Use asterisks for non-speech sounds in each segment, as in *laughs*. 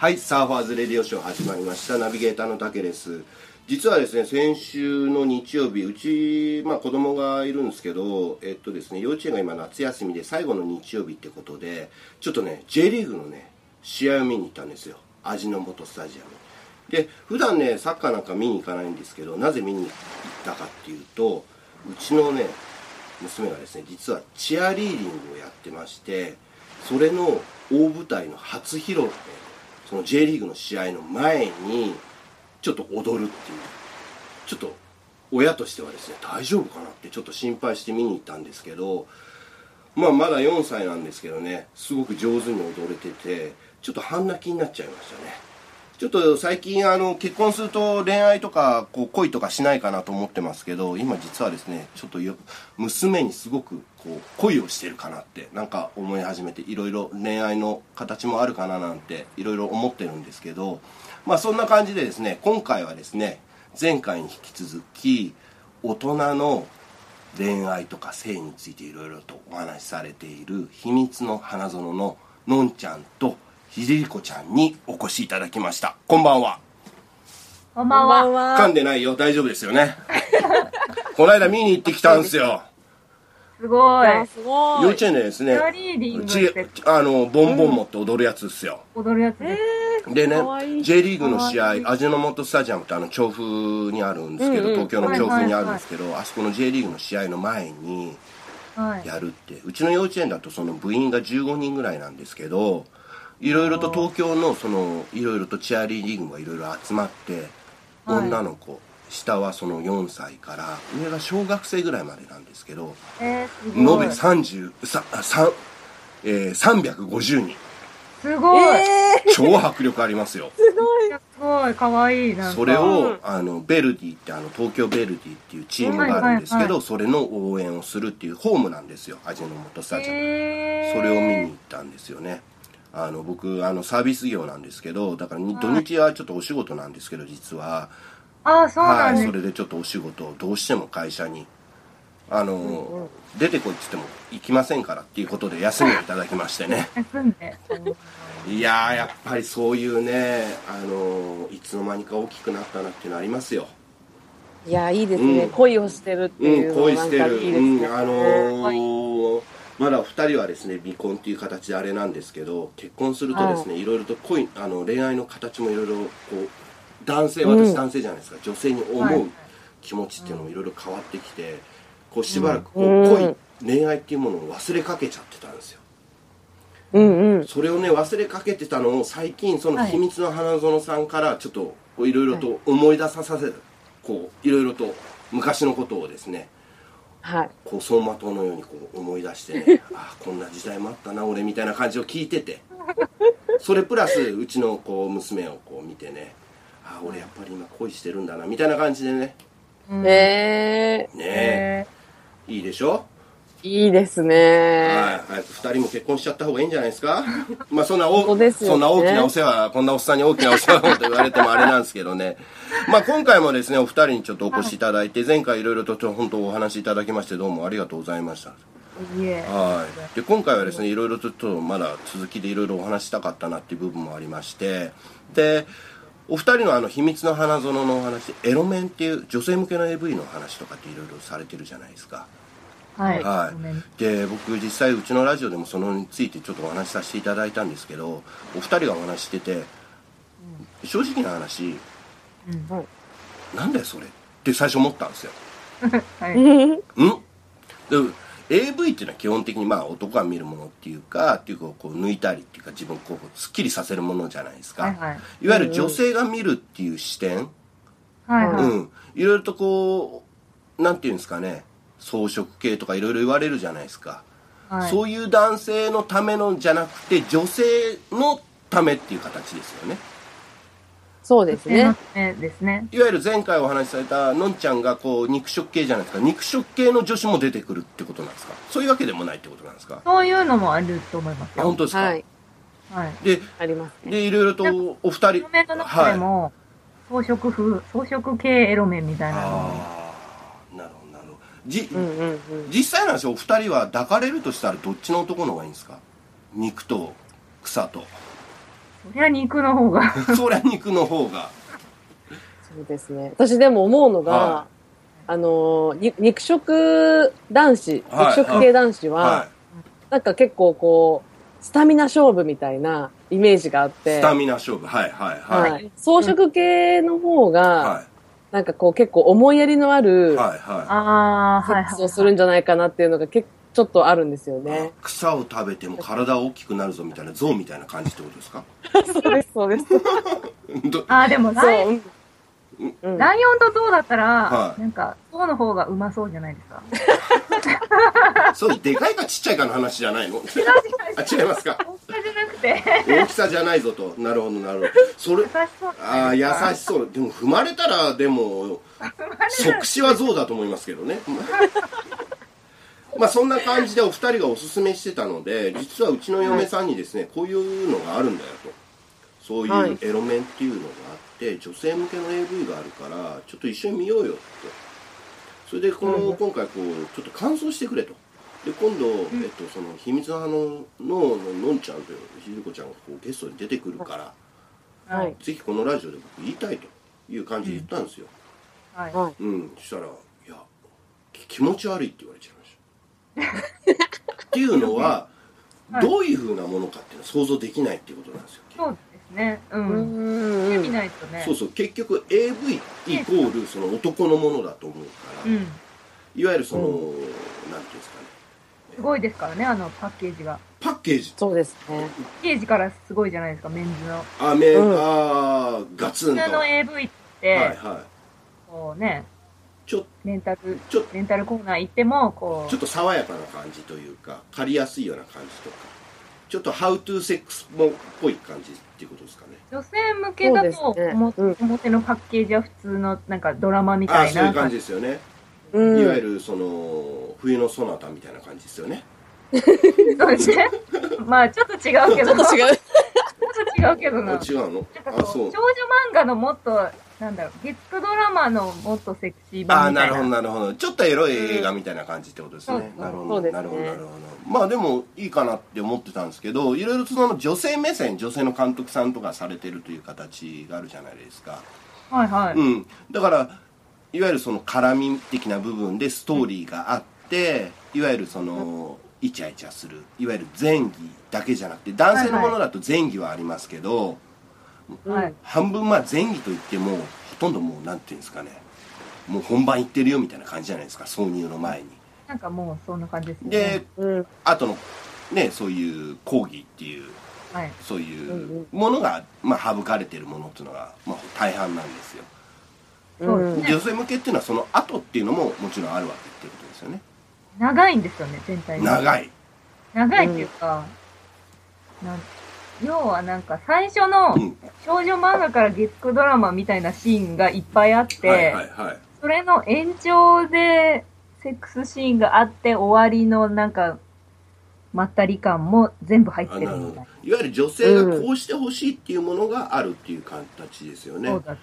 はい、サーファーズレディオショー始まりました。ナビゲーターの竹です。実はですね、先週の日曜日、うち、まあ子供がいるんですけど、えっとですね、幼稚園が今夏休みで最後の日曜日ってことで、ちょっとね、J リーグのね、試合を見に行ったんですよ。味の素スタジアム。で、普段ね、サッカーなんか見に行かないんですけど、なぜ見に行ったかっていうと、うちのね、娘がですね、実はチアリーディングをやってまして、それの大舞台の初披露で、その J リーグの試合の前にちょっと踊るっていう。ちょっと親としてはですね大丈夫かなってちょっと心配して見に行ったんですけどまあまだ4歳なんですけどねすごく上手に踊れててちょっと半泣きになっちゃいましたね。ちょっと最近あの結婚すると恋愛とかこう恋とかしないかなと思ってますけど今実はですねちょっとよ娘にすごくこう恋をしてるかなってなんか思い始めていろいろ恋愛の形もあるかななんていろいろ思ってるんですけどまあそんな感じでですね今回はですね前回に引き続き大人の恋愛とか性についていろいろとお話しされている秘密の花園ののんちゃんとひじりこちゃんにお越しいただきました。こんばんは。こんばんは。噛んでないよ。大丈夫ですよね。この間見に行ってきたんですよすごい。やすごい。幼稚園でですね。チアリーディングちって。あのボンボン持って踊るやつですよ、踊るやつ。でね J リーグの試合味の素スタジアムってあの調布にあるんですけど、うんうん。東京の調布にあるんですけど、あそこの J リーグの試合の前にはい。やるって。うちの幼稚園だとその部員が15人ぐらいなんですけどいろいろと東京のそのいろいろとチアリーディングがいろいろ集まって、はい。女の子下はその4歳から上が小学生ぐらいまでなんですけどえー、す延べごい。30ささえー、350人。すごい。え超迫力ありますよ。ー、*laughs* すごい。すごい、かわいい。なそれを、うんあのベルディってあの東京ベルディっていうチームがあるんですけど、はいはいはそれの応援をするっていうホームなんですよ味の素スタジアム、えー、それを見に行ったんですよね。あの僕あのサービス業なんですけどだからにはい土日はちょっとお仕事なんですけど実はあ、そうなはいんです。それでちょっとお仕事をどうしても会社にあの、出てこいって言っても行きませんからっていうことで休みをいただきましてね *laughs* 休んで。いやーやっぱりそういうねあのいつの間にか大きくなったなっていうのありますよいや、いいですね。うん恋をしてるっていううん、の恋してる、なんかいいですね。うん、あのーまだ2人はですね未婚っていう形であれなんですけど結婚するとですね、い、ろいろと恋あの恋愛の形もいろいろこう男性私うん。男性じゃないですか、女性に思はい。う気持ちっていうのもいろいろ変わってきてこうしばらくこう、うん。恋恋愛っていうものを忘れかけちゃってたんですよ。うんうん。それをね忘れかけてたのを最近そのはい。秘密の花園さんからちょっとこういろいろと思い出させるこういろいろと昔のことをですねはい。こう走馬灯のようにこう思い出してね *laughs* ああこんな時代もあったな俺みたいな感じを聞いててそれプラスうちのこう娘をこう見てねああ俺やっぱり今恋してるんだなみたいな感じでね。うん。えねえ。えいいでしょ？ー、いいですはいね。早く2人も結婚しちゃった方がいいんじゃないですか？*laughs* まあそんなお本当ですよね。そんな大きなお世話こんなおっさんに大きなお世話と言われてもあれなんですけどね。まあ今回もですねお二人にちょっとお越しいただいて前回い。ろいろとちょ本当お話しいただきましてどうもありがとうございました。いえ。はい、で今回はですねいろいろとちょっとまだ続きでいろいろお話ししたかったなっていう部分もありまして。でお二人のあの秘密の花園のお話エロメンっていう女性向けの AV の話とかっていろいろされてるじゃないですか。はい。はい。で僕実際うちのラジオでもそのについてちょっとお話しさせていただいたんですけどお二人がお話ししてて正直な話うん。はい。なんだよそれって最初思ったんですよ。*laughs* はい。うん？で AV っていうのは基本的にまあ男が見るものっていうかっていうかこう抜いたりっていうか自分をこうすっきりさせるものじゃないですか、はいはい。いわゆる女性が見るっていう視点、はいはい。うんいろいろとこうなんていうんですかね装飾系とかいろいろ言われるじゃないですか、はい。そういう男性のためのじゃなくて女性のためっていう形ですよねそうですね。ね。ですね。いわゆる前回お話しされたのんちゃんがこう肉食系じゃないですか肉食系の女子も出てくるってことなんですか？そういうわけでもないってことなんですか？そういうのもあると思いますよ。あ本当ですか、はい。はい。でありますね。でいろいろとお二人エロメンの中でも、装飾風、装飾系エロメンみたいなのをああなるほどなるほどじ、うんうんうん。実際の話お二人は抱かれるとしたらどっちの男の方がいいんですか？肉と草とそりゃ肉の方が。*laughs* そりゃ肉の方が。そうですね。私でも思うのが、はあの、に肉食男子、はい。肉食系男子は、はなんか結構こう、スタミナ勝負みたいなイメージがあっいて、スタミナ勝負。はいはいははい。い。草食系の方が、はなんかこう結構思いやりのあいる、はいはい。ああ、はいをするんじゃないかなっていうのが結構ちょっとあるんですよね。草を食べても体大きくなるぞみたいな象みたいな感じってことですか？*laughs* そうです、そうです。*laughs* どああ、でもライ、そう。うん。ライオンとゾウだったら、はい。なんか、ゾウの方がうまそうじゃないですか？そうでかいかちっちゃいかの話じゃないの？違あ違いますか？大きさじゃなくて、大きさじゃないぞと。なるほどなるほど。それ優しそう。ああ優。しそう。でも踏まれたらでも *laughs* 即死は象だと思いますけどねまあそんな感じでお二人がおすすめしてたので実はうちの嫁さんにですね、こういうのがあるんだよとそうはいいうエロメンっていうのがあって女性向けの AV があるからちょっと一緒に見ようよってそれでこの、うん今回こうちょっと感想してくれとで今度、えっと、その秘密の派ののののんちゃんというひるこちゃんがこうゲストに出てくるから、はい。ぜひこのラジオで僕言いたいという感じで言ったんですよ。はい。はい。うん、そしたら、いや、き気持ち悪いって言われちゃいました。っていうのは、はいどういうふうなものかっていうのは想像できないっていうことなんですよ。そうですね。う。うんん。見てみないとね。そうそう、結局 AV イコールその男のものだと思うから、うん。いわゆるその、うなんていうんですかね、すごいですからね、あのパッケージが。パッケージ、そうですね。パッケージからすごいじゃないですか、メンズの。あ、め、うんガツンと。普通のはい AV って、はこうね、い。ちょ、レンタル、ちょ、レンタルコーナー行っても、こちょっと爽やかな感じというか、借りやすいような感じとか、ちょっとハウトゥーセックスもっぽい感じっていうことですかね。う、女性向けだと、そうですね表うん表のパッケージは普通の、なんかドラマみたいな。そういう感じですよね。うん。いわゆるその冬のソナタみたいな感じですよね。そうですね。*laughs* まあ、ちょっと違うけど、ちょっと違う。ちょっと違うけどあな。違うの？あそう少女漫画のもっと、なんだろう、月9ドラマのもっとセクシーああ版みたいな。なるほどなるほど。ちょっとエロい映画みたいな感じってことですね、うん。なるほど、ね。なるほどなるほど。まあでもいいかなって思ってたんですけどいろいろとその女性目線女性の監督さんとかされてるという形があるじゃないですか。はいはい。うん。だからいわゆるその絡み的な部分でストーリーがあっていわゆるそのイチャイチャする。いわゆる前儀だけじゃなくて男性のものだと前儀はありますけど、はい。半分まあ前儀といってもほとんどもうなんていうんですかねもう本番行ってるよみたいな感じじゃないですか挿入の前になんかもうそんな感じですね。で、うん。後のねそういう講義っていうはい。そういうものが、まあ、省かれてるものっていうのが、まあ、大半なんですよそうですね女性向けっていうのはその後っていうのももちろんあるわけっていうことですよね長いんですよね、全体。長い長いっていうか、なん要はなんか最初のうん少女漫画から月9ドラマみたいなシーンがいっぱいあって、はいはいはいそれの延長でセックスシーンがあって終わりのなんか、まったり感も全部入ってるみたいいわゆる女性がこうしてほしいっていうものがあるっていう形ですよね、な。そうだ。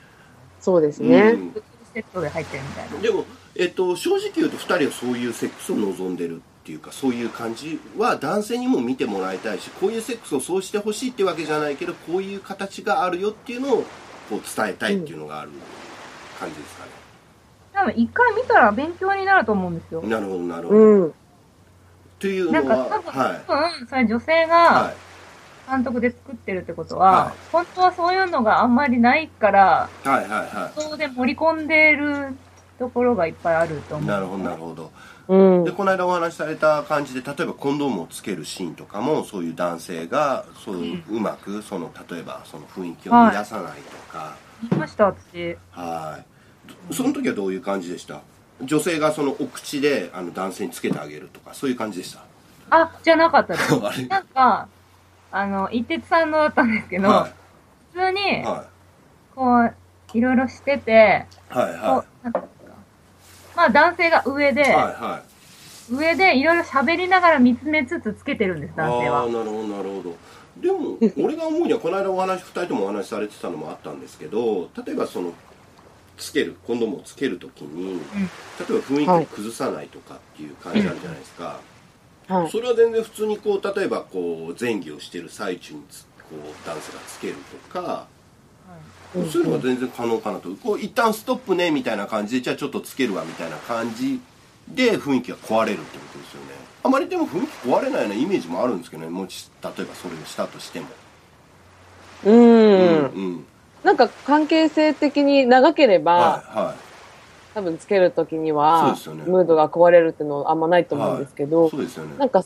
そうですね。うんセットで入ってるみたいな。でも、えっと、正直言うと2人はそういうセックスを望んでるっていうかそういう感じは男性にも見てもらいたいしこういうセックスをそうしてほしいってわけじゃないけどこういう形があるよっていうのをこう伝えたいっていうのがある感じですかね、多分一回見たら勉強になると思うんですよ。なるほどなるほど、うん。というなんのはか多分、はいそれ女性はがい。監督で作ってるってことは、はい。本当はそういうのがあんまりないから、はいはいはそうで盛り込んでるところがいっぱいあると思う。いなるほどなるほどうんで。この間お話しされた感じで例えばコンドームをつけるシーンとかもそういう男性がそううまくその例えばその雰囲気を乱さないとか、見ました、私。はい。その時はどういう感じでした？女性がそのお口であの男性につけてあげるとか、そういう感じでした？*laughs* あ、じゃなかったです。*laughs* なんか、あの、一徹さんのだったんですけど、は普通にい。、はこう、いろいろしてて、い。はいこはいまあ男性が上で、い。はいは上でいろいろ喋りながら見つめつつつけてるんです、い。男性はああー、。なるほど、なるほど。でも、*laughs* 俺が思うには、この間お話、二人ともお話しされてたのもあったんですけど、例えばその、つける、コンドームをつけるときに、例えば雰囲気を崩さないとかっていう感じあるじゃないですか。はい。それは全然普通にこう例えばこう前儀をしてる最中につう男性がつけるとか、うんそういうのが全然可能かなと。こう一旦ストップねみたいな感じでじゃあちょっとつけるわみたいな感じで雰囲気が壊れるってことですよね。あまりでも雰囲気壊れないようなイメージもあるんですけどね。もし例えばそれをしたとしても。うん。うんなんか関係性的に長ければ、はいはい。多分つけるときには、そうですよね。ムードが壊れるっていうのはあんまないと思うんですけど、そうですよね。なんか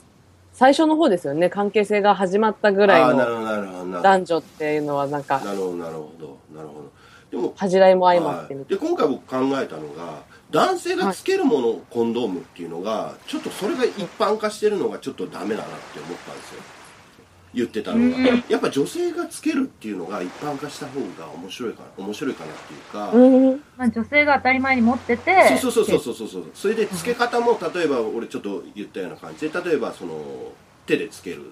最初の方ですよね、関係性が始まったぐらいの男女っていうのはなんか、なるほどなるほどなるほどでも恥じらいも相まってみはい、で今回僕考えたのが男性がつけるもの、コンドームっていうのがちょっとそれが一般化してるのがちょっとダメだなって思ったんですよ言ってたのが、うん。やっぱ女性がつけるっていうのが一般化した方が面白いかな面白いかなっていうか、うん。まあ、女性が当たり前に持ってて、そうそうそうそうそうそう。それでつけ方も例えば俺ちょっと言ったような感じで例えばその手でつける。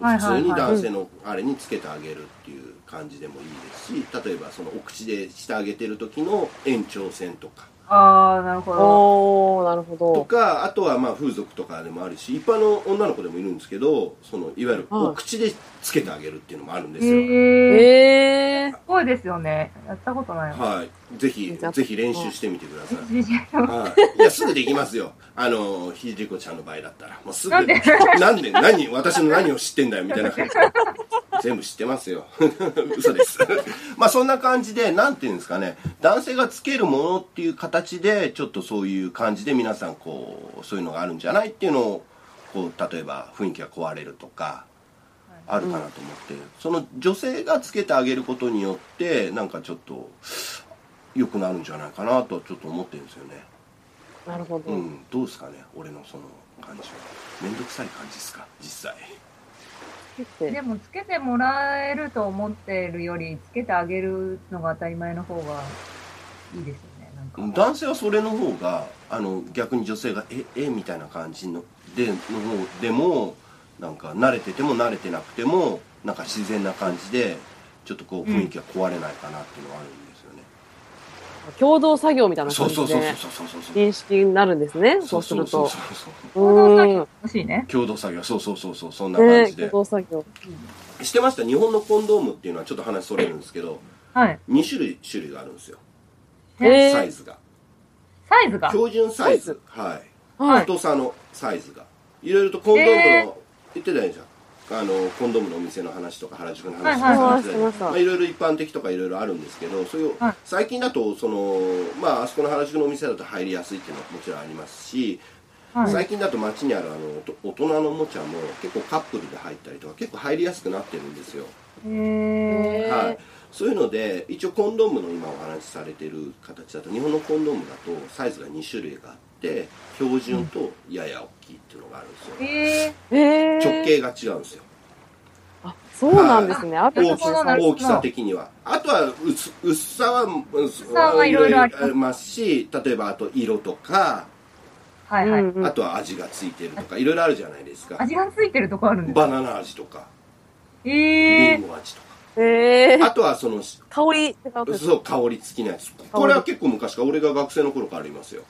普通に男性のあれにつけてあげるっていう感じでもいいですし例えばそのお口でしてあげてる時の延長線とかああ、なるほど。おー、なるほとど。かあとはまあ風俗とかでもあるし一般の女の子でもいるんですけどそのいわゆるはいお口でつけてあげるっていうのもあるんですよ、へえ。えーす。ごいですよね。やったことないわ。はいぜひぜひ練習してみてください。ははい、いやすぐできますよ。あのひじこちゃんの場合だったら。もうすぐなんで？なんで？何？私の何を知ってんだよみたいな。感じ全部知ってますよ。*laughs* 嘘です。まあそんな感じでなんていうんですかね。男性がつけるものっていう形でちょっとそういう感じで皆さんこうそういうのがあるんじゃないっていうのをこう例えば雰囲気が壊れるとかあるかなと思って、その女性がつけてあげることによってなんかちょっと良くなるんじゃないかなとちょっと思ってるんですよねなるほど。うん、どうですかね俺のその感じは面倒くさい感じですか実際でも、つけてもらえると思ってるより、つけてあげるのが当たり前の方がいいですよね。なんか。男性はそれの方があの逆に女性がええみたいな感じのでの方でもなんか慣れてても慣れてなくてもなんか自然な感じでちょっとこう雰囲気が壊れないかなっていうのがあるんですよね、共同作業みたいなそう感じでそうそうそうそうそうそう認識になるんですね。そうすそうると。そうそうそう共同作業うん。欲しいね。共同作業そうそうそうそうそんな感ねじで、共同作業。してました日本のコンドームっていうのはちょっと話それるんですけどはい。2種類種類があるんですよサイズがサイズが？標準サイズサはいはい。太さのサイズがいろいろとコンドームの、え言ってたじゃんあのコンドームのお店の話とか原宿の話とはいはいはい。いろいろ一般的とかいろいろあるんですけどそういう、はい。最近だとそのまああそこの原宿のお店だと入りやすいっていうのはもちろんありますし、はい。最近だと街にあるあの大人のおもちゃも結構カップルで入ったりとか結構入りやすくなってるんですよ。はい、そういうので一応コンドームの今お話しされてる形だと日本のコンドームだとサイズが2種類があって標準とやや大きいっていうのがあるんですよ、へー。直径が違うんですよ。あ、そうなんですね。あ大き大きさ的には。あとは薄薄さは薄さはいろいろあります。し例えばあと色とか、はいはい。うんうん。あとは味がついてるとかいろいろあるじゃないですか。味がついてるとこあるんですか？バナナ味とかリえー。ンゴ味とか。へー。あとはその香りそう香り付きのやつ。これは結構昔から俺が学生の頃からありますよ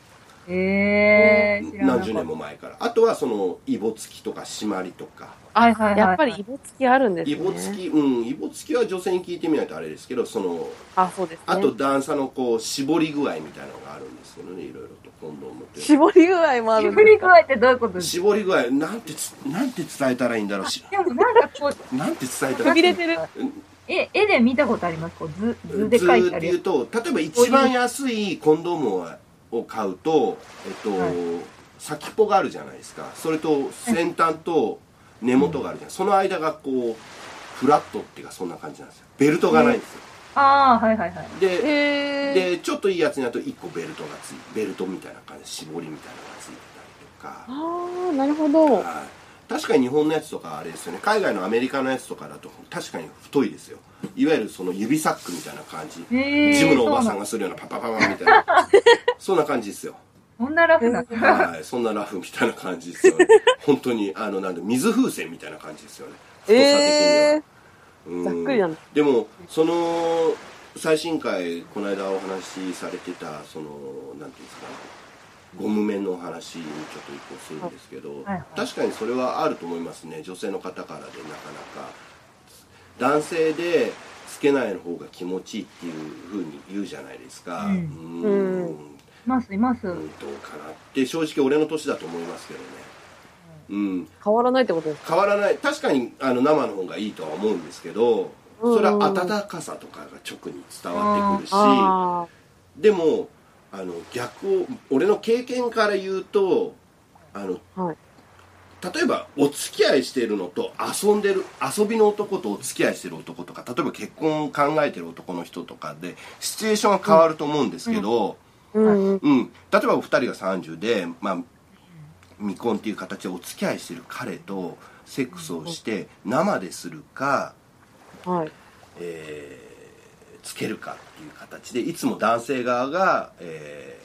え何十年も前から。あとはそのイボ付きとか締まりとか。はいはいはい。やっぱりイボ付きあるんですね。イボ付きうんイボ付きは女性に聞いてみないとあれですけどそのあ、そうですね。あと段差のこう絞り具合みたいなのがあるんですけどねいろいろとコンドームって絞り具合もあるん絞りですか？具合ってどういうことですか？絞り具合なんてつなんて伝えたらいいんだろう。しでもなんかこう、*laughs* なんて伝えたくらびれてる。え、絵で見たことあります？こう図、図で図描いてあるやっていうと例えば一番安いコンドームをを買うとえっと、はい先っぽがあるじゃないですかそれと先端と根元があるじゃん、その間がこうフラットっていうかそんな感じなんですよベルトがないんですよ、つ。ああ、はいはいはい。で。でちょっといいやつになると1個ベルトがついベルトみたいな感じ絞りみたいなのがついてたりとかあー、なるほど。はい確かに日本のやつとかあれですよね。海外のアメリカのやつとかだと確かに太いですよ。いわゆるその指サックみたいな感じ。ジムのおばさんがするようなパパパパみたいな。そんな感じですよ。そんなラフな。はい。そんなラフみたいな感じですよね。*laughs* 本当にあのなんで水風船みたいな感じですよね。太さ的には、えざっくりな。んだ。でもその最新回この間お話しされてたそのなんていうんですかゴム面のお話にちょっと移行するんですけど、はいはい。確かにそれはあると思いますね。女性の方からでなかなか。男性でつけないの方が気持ちいいっていうふうに言うじゃないですか。うん。ん。うます、います。うんどうかなって。正直俺の年だと思いますけどね。うん。変わらないってことですか？変わらない。確かにあの生の方がいいとは思うんですけどそれは温かさとかが直に伝わってくるしあでもあの逆を俺の経験から言うとあのあ。はい。例えばお付き合いしてるのと遊んでる遊びの男とお付き合いしてる男とか例えば結婚を考えてる男の人とかでシチュエーションが変わると思うんですけど、うんうん。うん例えばお二人が30で、まあ、未婚っていう形でお付き合いしてる彼とセックスをして生でするか、はい。えーつけるかっていう形でいつも男性側が、えー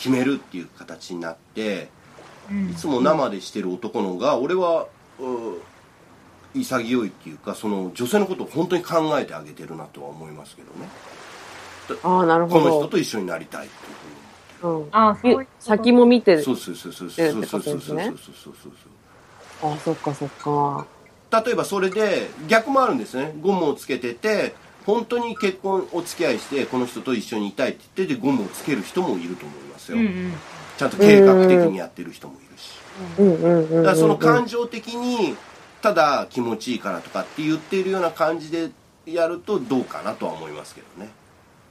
決めるっていう形になって。うんいつも生でしてる男の方が俺は、うん潔いっていうかその女性のことを本当に考えてあげてるなとは思いますけどねああ、なるこほど。の人と一緒になりたいっていううん。あそう先も見てる。ふうにそうそうそうそうそうそうそうそうそうそうそうあ、そっかそっか。例えばそれで逆もあるんですねゴムをつけてて本当に結婚お付き合いしてこの人と一緒にいたいって言ってでゴムをつける人もいると思いますよ、うんうん。ちゃんと計画的にやってる人もいるし、うんうん。だからその感情的にただ気持ちいいからとかって言っているような感じでやるとどうかなとは思いますけどね。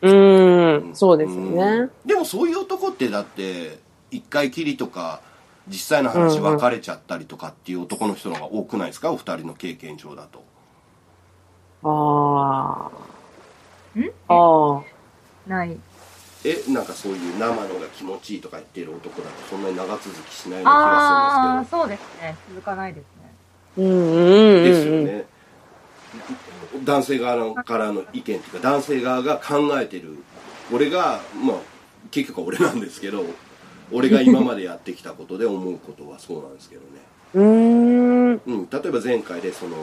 うーん、そうですようん。ね。でもそういう男ってだって一回きりとか実際の話別れちゃったりとかっていう男の人の方が多くないですか？お二人の経験上だとあん？あ。ああ。ない。えなんかそういう生のが気持ちいいとか言ってる男だとそんなに長続きしないような気ああ、がするんそうですね。続かないですね。うんうんうん。ですけどですよね男性側のからの意見っていうか男性側が考えてる俺がまあ結局は俺なんですけど俺が今までやってきたことで思うことはそうなんですけどねうーん。うん、例えば前回でその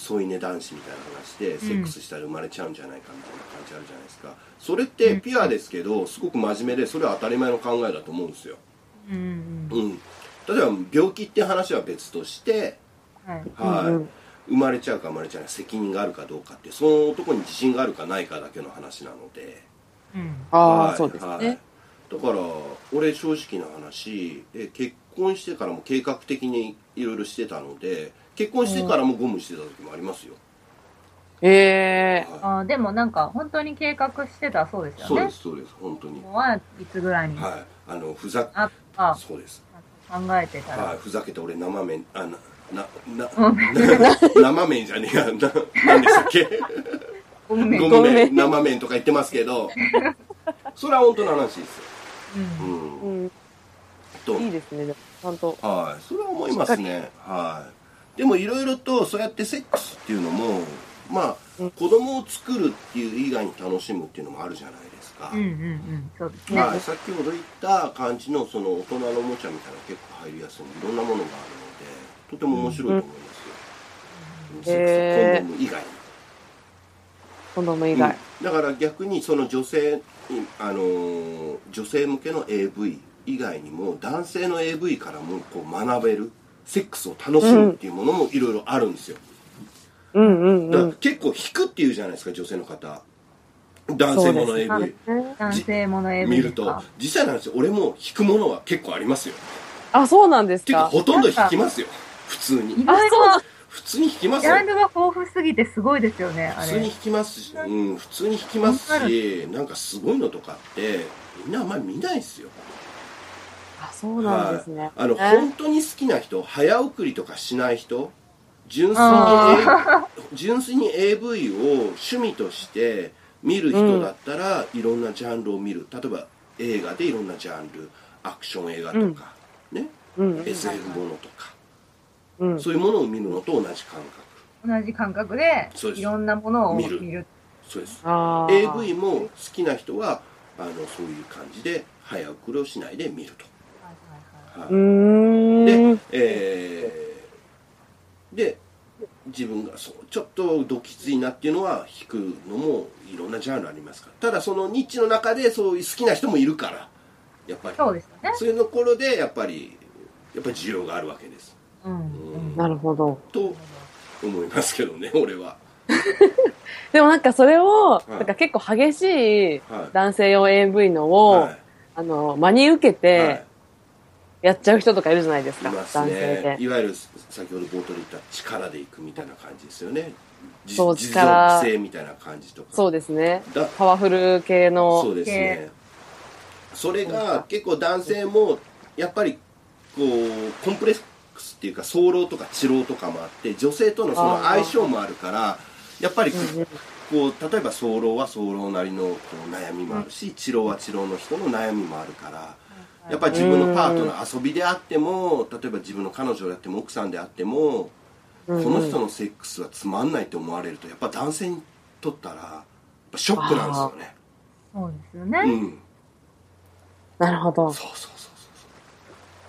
添い寝男子みたいな話でセックスしたら生まれちゃうんじゃないかみたいな感じあるじゃないですか。それってピュアですけどすごく真面目でそれは当たり前の考えだと思うんですよ、うんうん。うん、例えば病気って話は別として、はい。はい。うんうん。生まれちゃうか生まれちゃうか責任があるかどうかってその男に自信があるかないかだけの話なので。うん。ああ、はい。そうですはい。ね。だから俺正直な話え結婚してからも計画的にいろいろしてたので結婚してからもゴムしてた時もありますよ、ええ。はあーでもなんか、本当に計画してたそうですい、よね。そうですそうです本当に。もうはいつぐらいに、はい。あのふざああ。そうです。考えてたら、はい。ふざけて俺生麺あななな生麺じゃねえや。ななんでしたっけ？ごめん。ごごめん生麺とか言ってますけど。それは本当の話ですよ。うん。うん。うん。と。いいですね。ちゃんと。はい、それは思いますね。はい。でもいろいろとそうやってセックスっていうのも、まあ、うん子供を作るっていう以外に楽しむっていうのもあるじゃないですか。うんうんうん。そうですね。はい、先ほど言った感じのその大人のおもちゃみたいなの結構入りやすいいろんなものがあるので、とても面白いと思いますよ。セックスコンドーム以外に。子供以外。うんだから逆にその女性にあのー女性向けの AV 以外にも男性の AV からもこう学べるセックスを楽しむっていうものもいろいろあるんですよ、うん。うんうん。結構引くっていうじゃないですか女性の方。男性ものそうです AV ね男性もの AV 見ると。ですか。実際の話俺も引くものは結構ありますよ。あ、そうなんですか。か。ほとんど引きますよ。普通に。いろいろ、普通に引きますよ。ジャンルが豊富すぎてすごいですよね、あれ。普通に引。きますし、うん、普通に引きますしなんかすごいのとかってみんなあんまり見ないですよあ、そうなんですね。はい、あのね本当に好きな人早送りとかしない人純粋に純粋に AV を趣味として見る人だったら、いろんなジャンルを見る。例えば映画でいろんなジャンルアクション映画とか、ね？うん。うん SF ものとか、うん。そういうものを見るのと同じ感覚。同じ感覚でいろんなものを見見る。る。そうです。AV も好きな人はあのそういう感じで早送りをしないで見ると。はいでん。、えーで自分がそうちょっとドキツいなっていうのは弾くのもいろんなジャンルありますから。ただそのニッチの中でそういう好きな人もいるからやっぱり。そうですよね。そういうところでやっぱりやっぱり需要があるわけです。うん。うん。なるほど。と思いますけどね俺は。*laughs* でもなんかそれを、い。なんか結構激しいはい。男性用 AV のを、はい。あの、真に受けはい。て、やっちゃう人とかいるじゃないですか、います男性ねで。いわゆる先ほど冒頭で言った力でいくみたいな感じですよね。じそう持力。続性みたいな感じとか。そうですね。だ。パワフル系の。そうですね。それが結構男性もやっぱりこうコンプレックスっていうか早漏とか治療とかもあって女性とのその相性もあるからやっぱりこう例えば早漏は早漏なりのこう悩みもあるし治療は治療の人の悩みもあるからやっぱり自分のパートナー遊びであっても例えば自分の彼女であっても奥さんであってもこの人のセックスはつまんないと思われるとやっぱ男性にとったらショックなんですよね。そうですようね。ん。なるほど。そうそうそう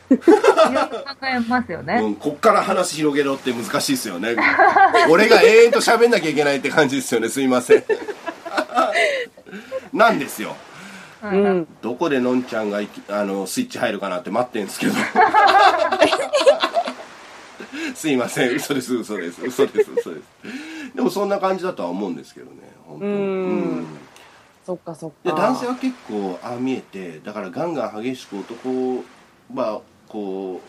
そういろいろ考えますよね。うん、こっから話広げろって難しいですよね。俺が永遠と喋んなきゃいけないって感じですよね。すいません。*laughs* なんですよどこでのんちゃんがいきあのスイッチ入るかなって待ってんですけど。*laughs* すいません。嘘です。嘘です。嘘です。嘘です。でもそんな感じだとは思うんですけどね。本当に。うん。そっかそっか。で男性は結構ああ見えてだからガンガン激しく男はこ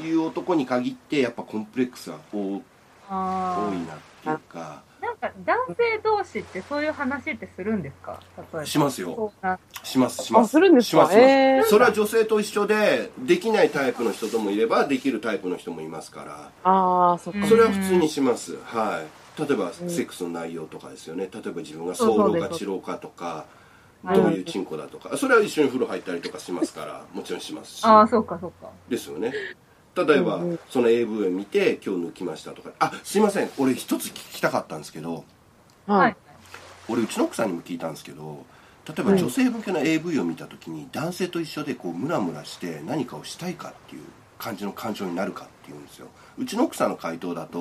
ういう男に限ってやっぱコンプレックスが多多いあなっていうか。ーなんか男性同士ってそういう話ってするんですか？例えば。しますよ。しますしまあ、すするんですしますします。かえー。それは女性と一緒でできないタイプの人ともいればできるタイプの人もいますから。ああ、そっか。うんそれは普通にします。はい。例えばセックスの内容とかですよね。例えば自分が早漏か治療かとかどういうチンコだとか。それは一緒に風呂入ったりとかしますから。もちろんしますし。ああ、そうかそうか。ですよね例えば、その AV を見て今日抜きましたとかあすいません俺一つ聞きたかったんですけどははいい。。俺うちの奥さんにも聞いたんですけど例えば女性向けの AV を見た時に男性と一緒でこうムラムラして何かをしたいかっていう感じの感情になるかっていうんですようちの奥さんの回答だと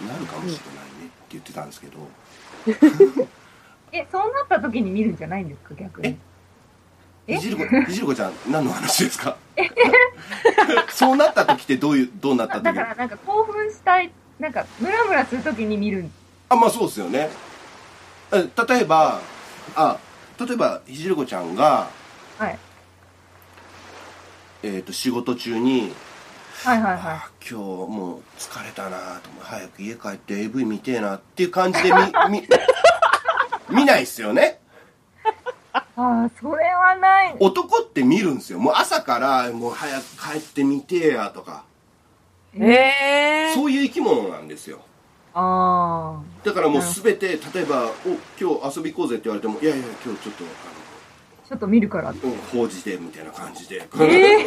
なるかもしれないねって言ってたんですけど *laughs* え、そうなった時に見るんじゃないんですか逆に？え？ひじるこひじるこちゃん何の話ですか？*laughs* そうなった時ってどういうどうなった時？だからなんか興奮したい、なんかムラムラする時に見る。あまあそうですよね。え例えばあ例えばひじるこちゃんが、はい。えー、と仕事中にはいはいはい。あー今日もう疲れたなと思う。早く家帰って AV 見てえなっていう感じで見見 *laughs* 見ないっすよねああ、それはない。男って見るんですよ。もう朝からもう早く帰って見てえやとか。ええー。そういう生き物なんですよ。あだからもう全て例えば「お今日遊び行こうぜ」って言われても「いやいや今日ちょっとあ、ちょっと見るから。うん法事で」みたいな感じで、え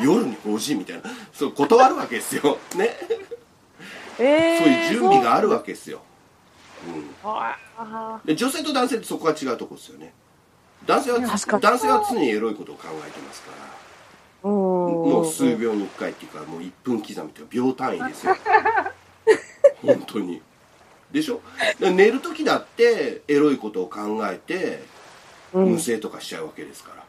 *laughs* 夜に法事みたいな。そう断るわけですよ。ね。えー、そういう準備があるわけですよ、うん。ああで女性と男性ってそこが違うとこですよね。男性は確かに。男性は常にエロいことを考えてますから。うん。もう数秒に1回っていうかもう1分刻みというか秒単位ですよ。*laughs* 本当に。でしょ？で寝る時だってエロいことを考えてうん。無声とかしちゃうわけですから、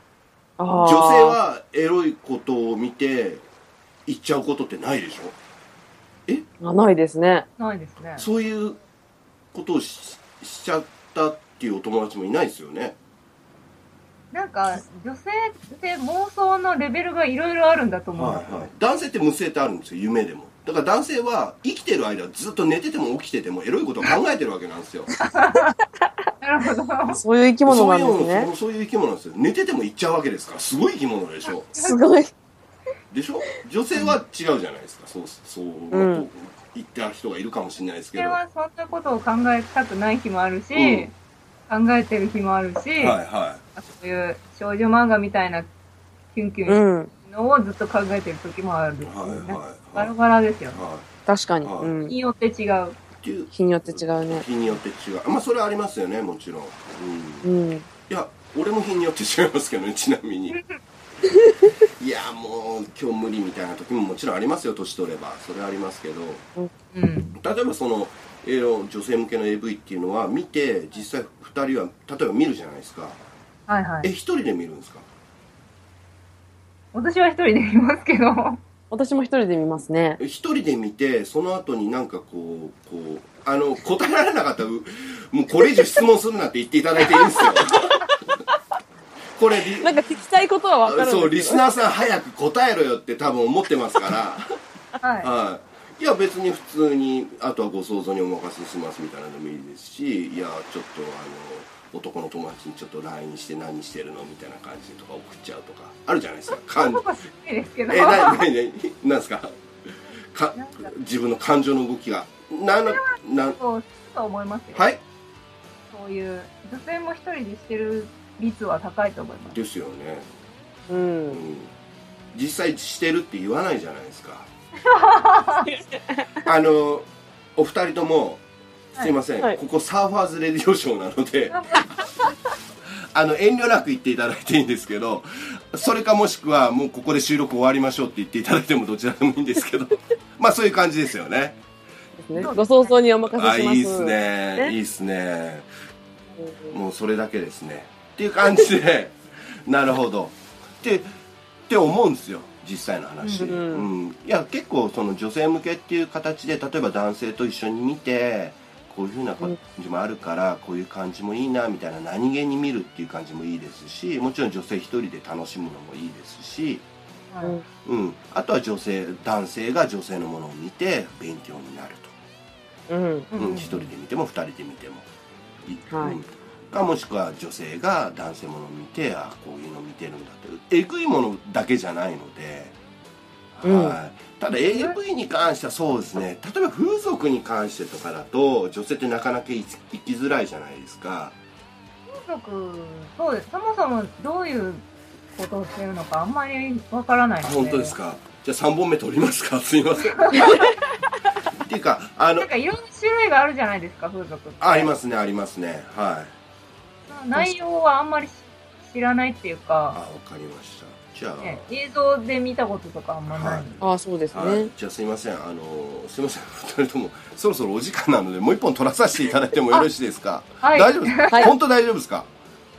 あー。女性はエロいことを見て言っちゃうことってないでしょ？あないですね。ないですね。そういうことをししちゃったっていうお友達もいないですよね。なんか、女性って妄想のレベルがいろいろあるんだと思う。んですよ。はいはい、男性って無声ってあるんですよ夢でも。だから男性は生きてる間ずっと寝てても起きててもエロいことを考えてるわけなんですよ。*laughs* なるほど。そういう生き物ないんですね。そう。そういう生き物なんですよ。寝てても行っちゃうわけですからすごい生き物でしょ。*laughs* すごい。でしょ？女性は違うじゃないですか。そうそう、ん言った人がいるかもしれないですけどははそんなことを考えたくない日もあるし、うん考えてる日もあるし、いはそういう少女漫画みたいなキュンキュンうん。のをずっと考えてる時もあるし、いはいはいなんかはいバラバラですよね。は確かに。はいうん日。によって違う。日によって違うね。日によって違うまあそれはありますよねもちろん、うんうん。いや俺も日によって違いますけどねちなみに *laughs* *laughs* いやもう今日無理みたいな時ももちろんありますよ年取ればそれはありますけどうん。例えばそのエロ女性向けの AV っていうのは見て実際2人は例えば見るじゃないですかはいはい。え一人で見るんですか？私は一人でいますけど、私も一人で見ますね。一人で見てその後になんかこうこうあの答えられなかったらうもうこれ以上質問するなって言っていただいていいんですよこれリなんか聞きたいことはわかるそうリスナーさん早く答えろよって多分思ってますから。*laughs* はい。はい、いや別に普通にあとはご想像にお任せしますみたいなのでもいいですしいやちょっとあの男の友達にちょっと LINE して何してるのみたいな感じとか送っちゃうとかあるじゃないですか。感僕は好きですけど。えななななんですか？か自分の感情の動きが。なんなんそう、と思いますよ。はい。そういう、女性も一人でしてる率は高いと思います。ですよね、う。うん。ん、実際してるって言わないじゃないですか。*laughs* あのお二人ともすいません、はい。ここサーファーズレディオショーなので。*laughs* あの遠慮なく言っていただいていいんですけどそれかもしくはもうここで収録終わりましょうって言っていただいてもどちらでもいいんですけど。*laughs* まあそういう感じですよね。ね。ご想像にお任せします。あいいっすね。ね。いいっすね。うんもうそれだけですねっていう感じで。*laughs* なるほど。ってって思うんですよ。実際の話、うんうん。いや結構その女性向けっていう形で例えば男性と一緒に見てこういう風な感じもあるから、こういう感じもいいなみたいな何気に見るっていう感じもいいですしもちろん女性一人で楽しむのもいいですし、はい。うん。うん、あとは女性男性が女性のものを見て勉強になると。うん。うん。うん一人で見ても二人で見てもはい。うんかもしくは女性が男性ものを見てあこういうの見てるんだってえぐいものだけじゃないので、うん。はい。ただ AV に関してはそうですね。例えば風俗に関してとかだと女性ってなかなか生きづらいじゃないですか。風俗、そうです。そもそもどういうことをしてるのかあんまりわからないので。本当ですか？じゃあ3本目取りますか？*laughs* すいません。っていうかあのなんかいろんな種類があるじゃないですか、風俗。ありますねありますね。はい内容はあんまり知らないっていうあか、わかりました。じゃあ、ね、映像で見たこととかあんまない。はい。ああ、そうですはいね。じゃあすいません。あのすいません。*laughs* 二人ともそろそろお時間なのでもう一本取らさせていただいてもよろしいですか？はい。大丈夫ですか、はい。本当大丈夫ですか？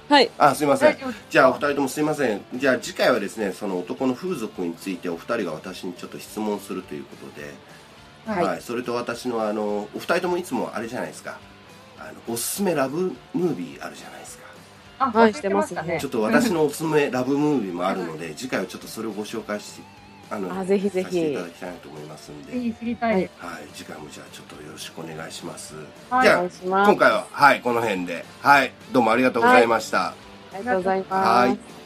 はい。あすいません。じゃあお二人ともすいません。じゃあ次回はですねその男の風俗についてお二人が私にちょっと質問するということで、はい。はい。それと私のあのお二人ともいつもあれじゃないですかあのおすすめラブムービーあるじゃないですか。あ、はい忘れてましたね。ちょっと私のおすすめラブムービーもあるので次回はちょっとそれをご紹介してあのあぜひぜひ。させていただきたいなと思いますんで。ぜひ知りたい。です。はい、次回もじゃあちょっとよろしくお願いします。はい。じゃあお願いします。今回ははいこの辺で。はい。どうもありがとうございました。ありがとうございます。はい